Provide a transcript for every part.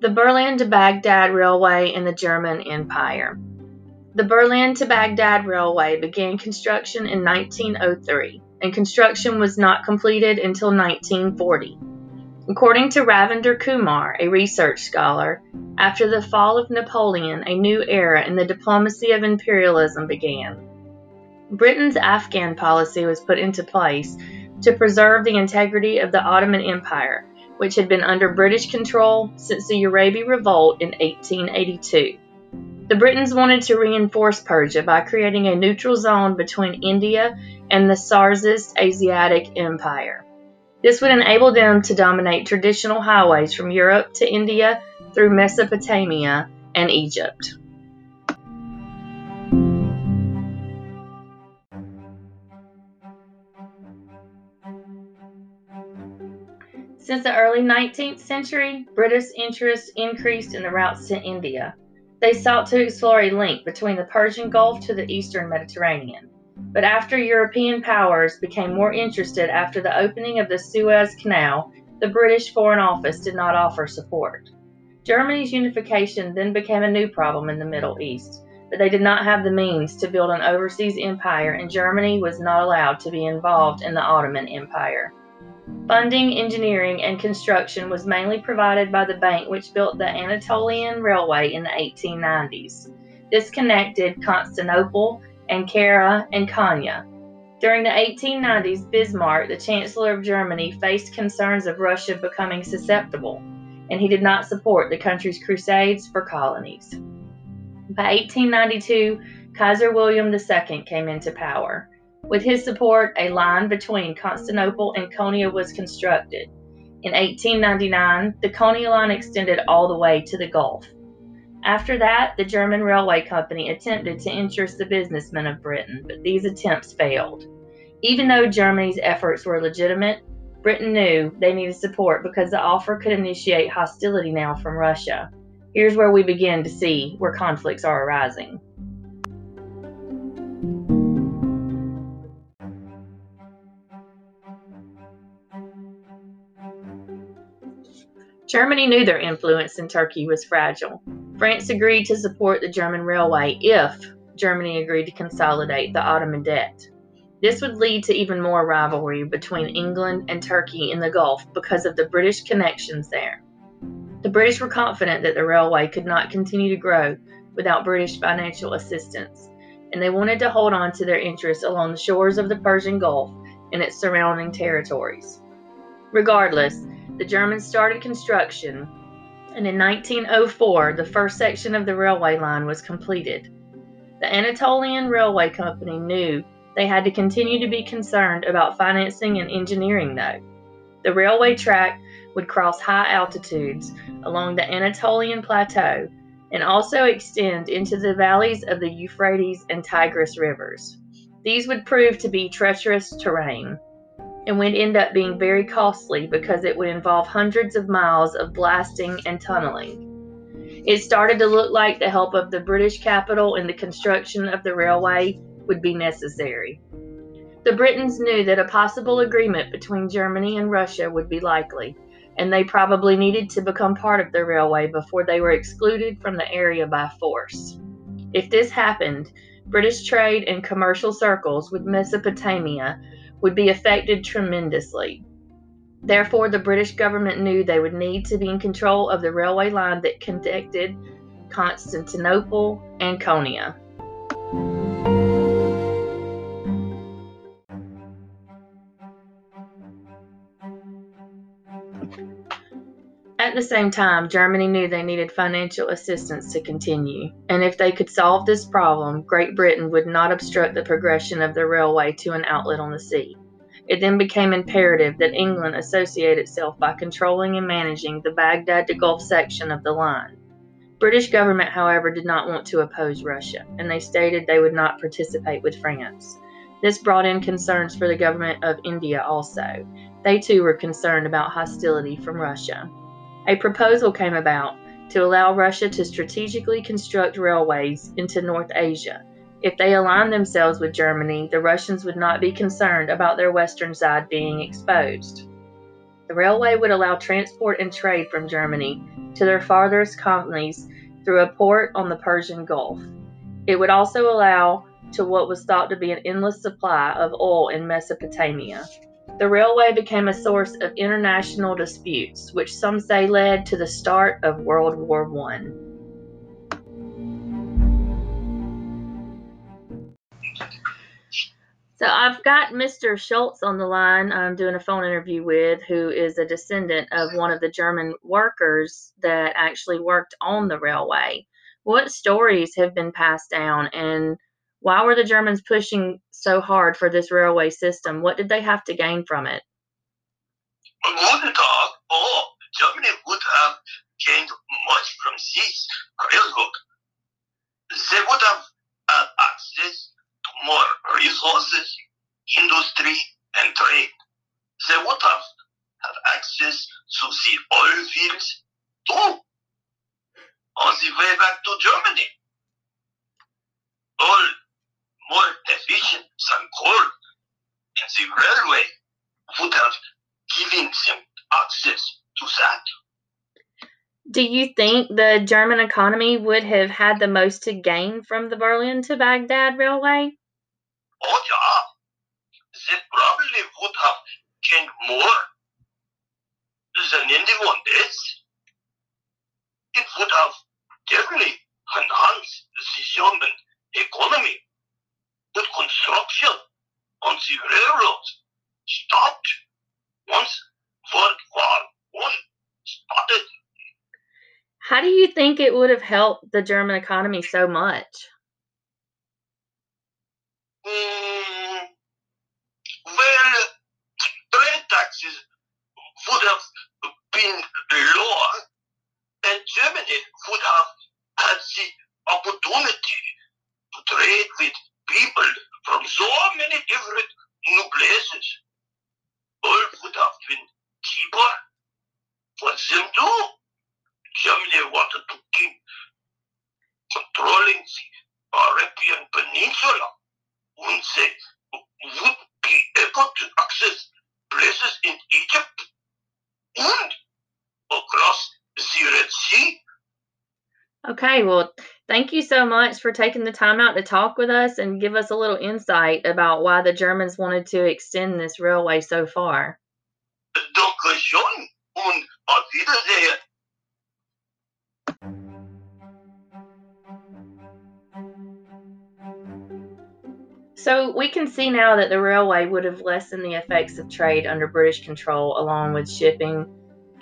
The Berlin to Baghdad Railway in the German Empire. The Berlin to Baghdad Railway began construction in 1903, and construction was not completed until 1940. According to Ravinder Kumar, a research scholar, after the fall of Napoleon, a new era in the diplomacy of imperialism began. Britain's Afghan policy was put into place to preserve the integrity of the Ottoman Empire, which had been under British control since the Urabi Revolt in 1882. The Britons wanted to reinforce Persia by creating a neutral zone between India and the Tsarist Asiatic Empire. This would enable them to dominate traditional highways from Europe to India through Mesopotamia and Egypt. Since the early 19th century, British interest increased in the routes to India. They sought to explore a link between the Persian Gulf to the eastern Mediterranean. But after European powers became more interested after the opening of the Suez Canal, the British Foreign Office did not offer support. Germany's unification then became a new problem in the Middle East, but they did not have the means to build an overseas empire, and Germany was not allowed to be involved in the Ottoman Empire. Funding, engineering, and construction was mainly provided by the bank which built the Anatolian Railway in the 1890s. This connected Constantinople, Ankara, and Konya. During the 1890s, Bismarck, the Chancellor of Germany, faced concerns of Russia becoming susceptible, and he did not support the country's crusades for colonies. By 1892, Kaiser William II came into power. With his support, a line between Constantinople and Konya was constructed. In 1899, the Konya line extended all the way to the Gulf. After that, the German Railway Company attempted to interest the businessmen of Britain, but these attempts failed. Even though Germany's efforts were legitimate, Britain knew they needed support because the offer could initiate hostility now from Russia. Here's where we begin to see where conflicts are arising. Germany knew their influence in Turkey was fragile. France agreed to support the German railway if Germany agreed to consolidate the Ottoman debt. This would lead to even more rivalry between England and Turkey in the Gulf because of the British connections there. The British were confident that the railway could not continue to grow without British financial assistance, and they wanted to hold on to their interests along the shores of the Persian Gulf and its surrounding territories. Regardless, the Germans started construction, and in 1904, the first section of the railway line was completed. The Anatolian Railway Company knew they had to continue to be concerned about financing and engineering, though. The railway track would cross high altitudes along the Anatolian Plateau and also extend into the valleys of the Euphrates and Tigris rivers. These would prove to be treacherous terrain and would end up being very costly because it would involve hundreds of miles of blasting and tunneling. It started to look like the help of the British capital in the construction of the railway would be necessary. The Britons knew that a possible agreement between Germany and Russia would be likely, and they probably needed to become part of the railway before they were excluded from the area by force. If this happened, British trade and commercial circles with Mesopotamia would be affected tremendously. Therefore, the British government knew they would need to be in control of the railway line that connected Constantinople and Konya. The same time, Germany knew they needed financial assistance to continue, and if they could solve this problem, Great Britain would not obstruct the progression of the railway to an outlet on the sea. It then became imperative that England associate itself by controlling and managing the Baghdad to Gulf section of the line. British government, however, did not want to oppose Russia, and they stated they would not participate with France. This brought in concerns for the government of India also. They too were concerned about hostility from Russia. A proposal came about to allow Russia to strategically construct railways into North Asia. If they aligned themselves with Germany, the Russians would not be concerned about their western side being exposed. The railway would allow transport and trade from Germany to their farthest colonies through a port on the Persian Gulf. It would also allow to what was thought to be an endless supply of oil in Mesopotamia. The railway became a source of international disputes, which some say led to the start of World War I. So I've got Mr. Schultz on the line. I'm doing a phone interview with, who is a descendant of one of the German workers that actually worked on the railway. What stories have been passed down, and why were the Germans pushing so hard for this railway system? What did they have to gain from it? Tag. Oh, Germany would have gained much from this railroad. They would have had access to more resources, industry, and trade. They would have had access to the oil fields too, on the way back to Germany. All more efficient than coal, and the railway would have given them access to that. Do you think the German economy would have had the most to gain from the Berlin to Baghdad railway? Oh, yeah. They probably would have gained more than anyone else. It would have definitely enhanced the German economy. But construction on the railroads stopped once World War One started. How do you think it would have helped the German economy so much? Mm, well, trade taxes would have been lower, and Germany would have had the opportunity to trade with people from so many different new places. All would have been cheaper for them too. Germany wanted to keep controlling the Arabian Peninsula and they would be able to access places in Egypt and across the Red Sea. Okay, well, thank you so much for taking the time out to talk with us and give us a little insight about why the Germans wanted to extend this railway so far. Danke schön und auf Wiedersehen. So we can see now that the railway would have lessened the effects of trade under British control along with shipping,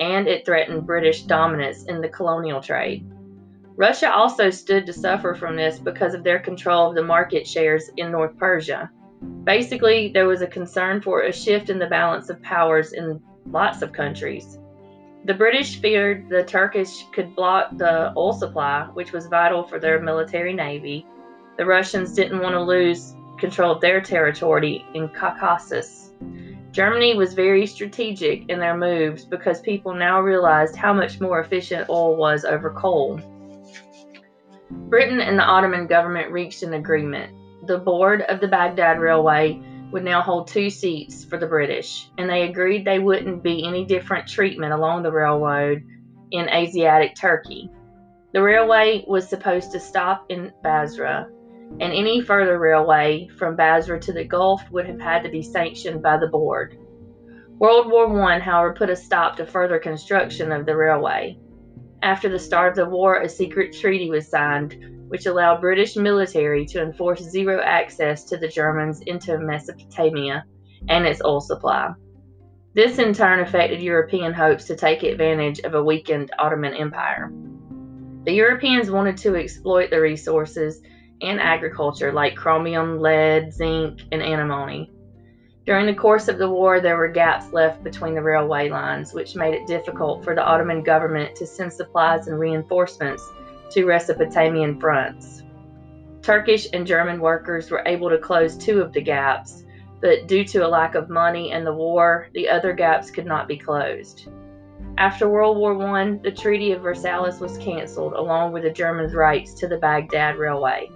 and it threatened British dominance in the colonial trade. Russia also stood to suffer from this because of their control of the market shares in North Persia. Basically, there was a concern for a shift in the balance of powers in lots of countries. The British feared the Turkish could block the oil supply, which was vital for their military navy. The Russians didn't want to lose control of their territory in Caucasus. Germany was very strategic in their moves because people now realized how much more efficient oil was over coal. Britain and the Ottoman government reached an agreement. The board of the Baghdad Railway would now hold two seats for the British, and they agreed they wouldn't be any different treatment along the railroad in Asiatic Turkey. The railway was supposed to stop in Basra, and any further railway from Basra to the Gulf would have had to be sanctioned by the board. World War I, however, put a stop to further construction of the railway. After the start of the war, a secret treaty was signed, which allowed British military to enforce zero access to the Germans into Mesopotamia and its oil supply. This in turn affected European hopes to take advantage of a weakened Ottoman Empire. The Europeans wanted to exploit the resources and agriculture like chromium, lead, zinc, and antimony. During the course of the war, there were gaps left between the railway lines, which made it difficult for the Ottoman government to send supplies and reinforcements to Mesopotamian fronts. Turkish and German workers were able to close two of the gaps, but due to a lack of money and the war, the other gaps could not be closed. After World War I, the Treaty of Versailles was canceled, along with the Germans' rights to the Baghdad Railway.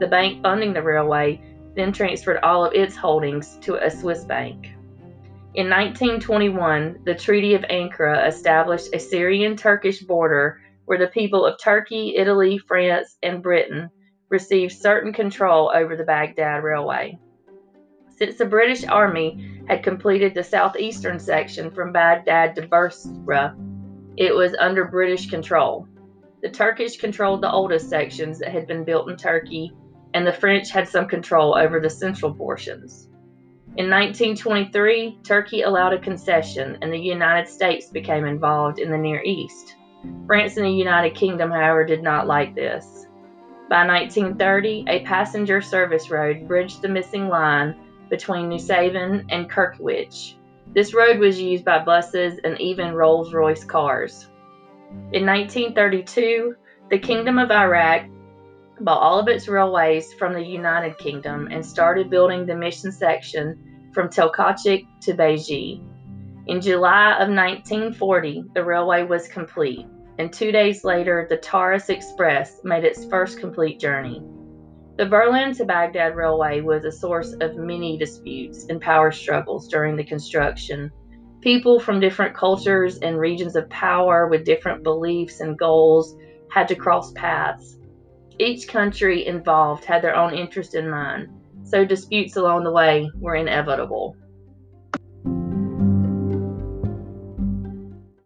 The bank funding the railway then transferred all of its holdings to a Swiss bank. In 1921, the Treaty of Ankara established a Syrian Turkish border where the people of Turkey, Italy, France, and Britain received certain control over the Baghdad Railway. Since the British Army had completed the southeastern section from Baghdad to Basra, it was under British control. The Turkish controlled the oldest sections that had been built in Turkey, and the French had some control over the central portions. In 1923, Turkey allowed a concession, and the United States became involved in the Near East. France and the United Kingdom, however, did not like this. By 1930, a passenger service road bridged the missing line between Nusaybin and Kirkuk. This road was used by buses and even Rolls Royce cars. In 1932, the Kingdom of Iraq bought all of its railways from the United Kingdom and started building the mission section from Tel Kotchek to Baiji. In July of 1940, the railway was complete, and two days later, the Taurus Express made its first complete journey. The Berlin to Baghdad Railway was a source of many disputes and power struggles during the construction. People from different cultures and regions of power with different beliefs and goals had to cross paths. Each country involved had their own interest in mind, so disputes along the way were inevitable.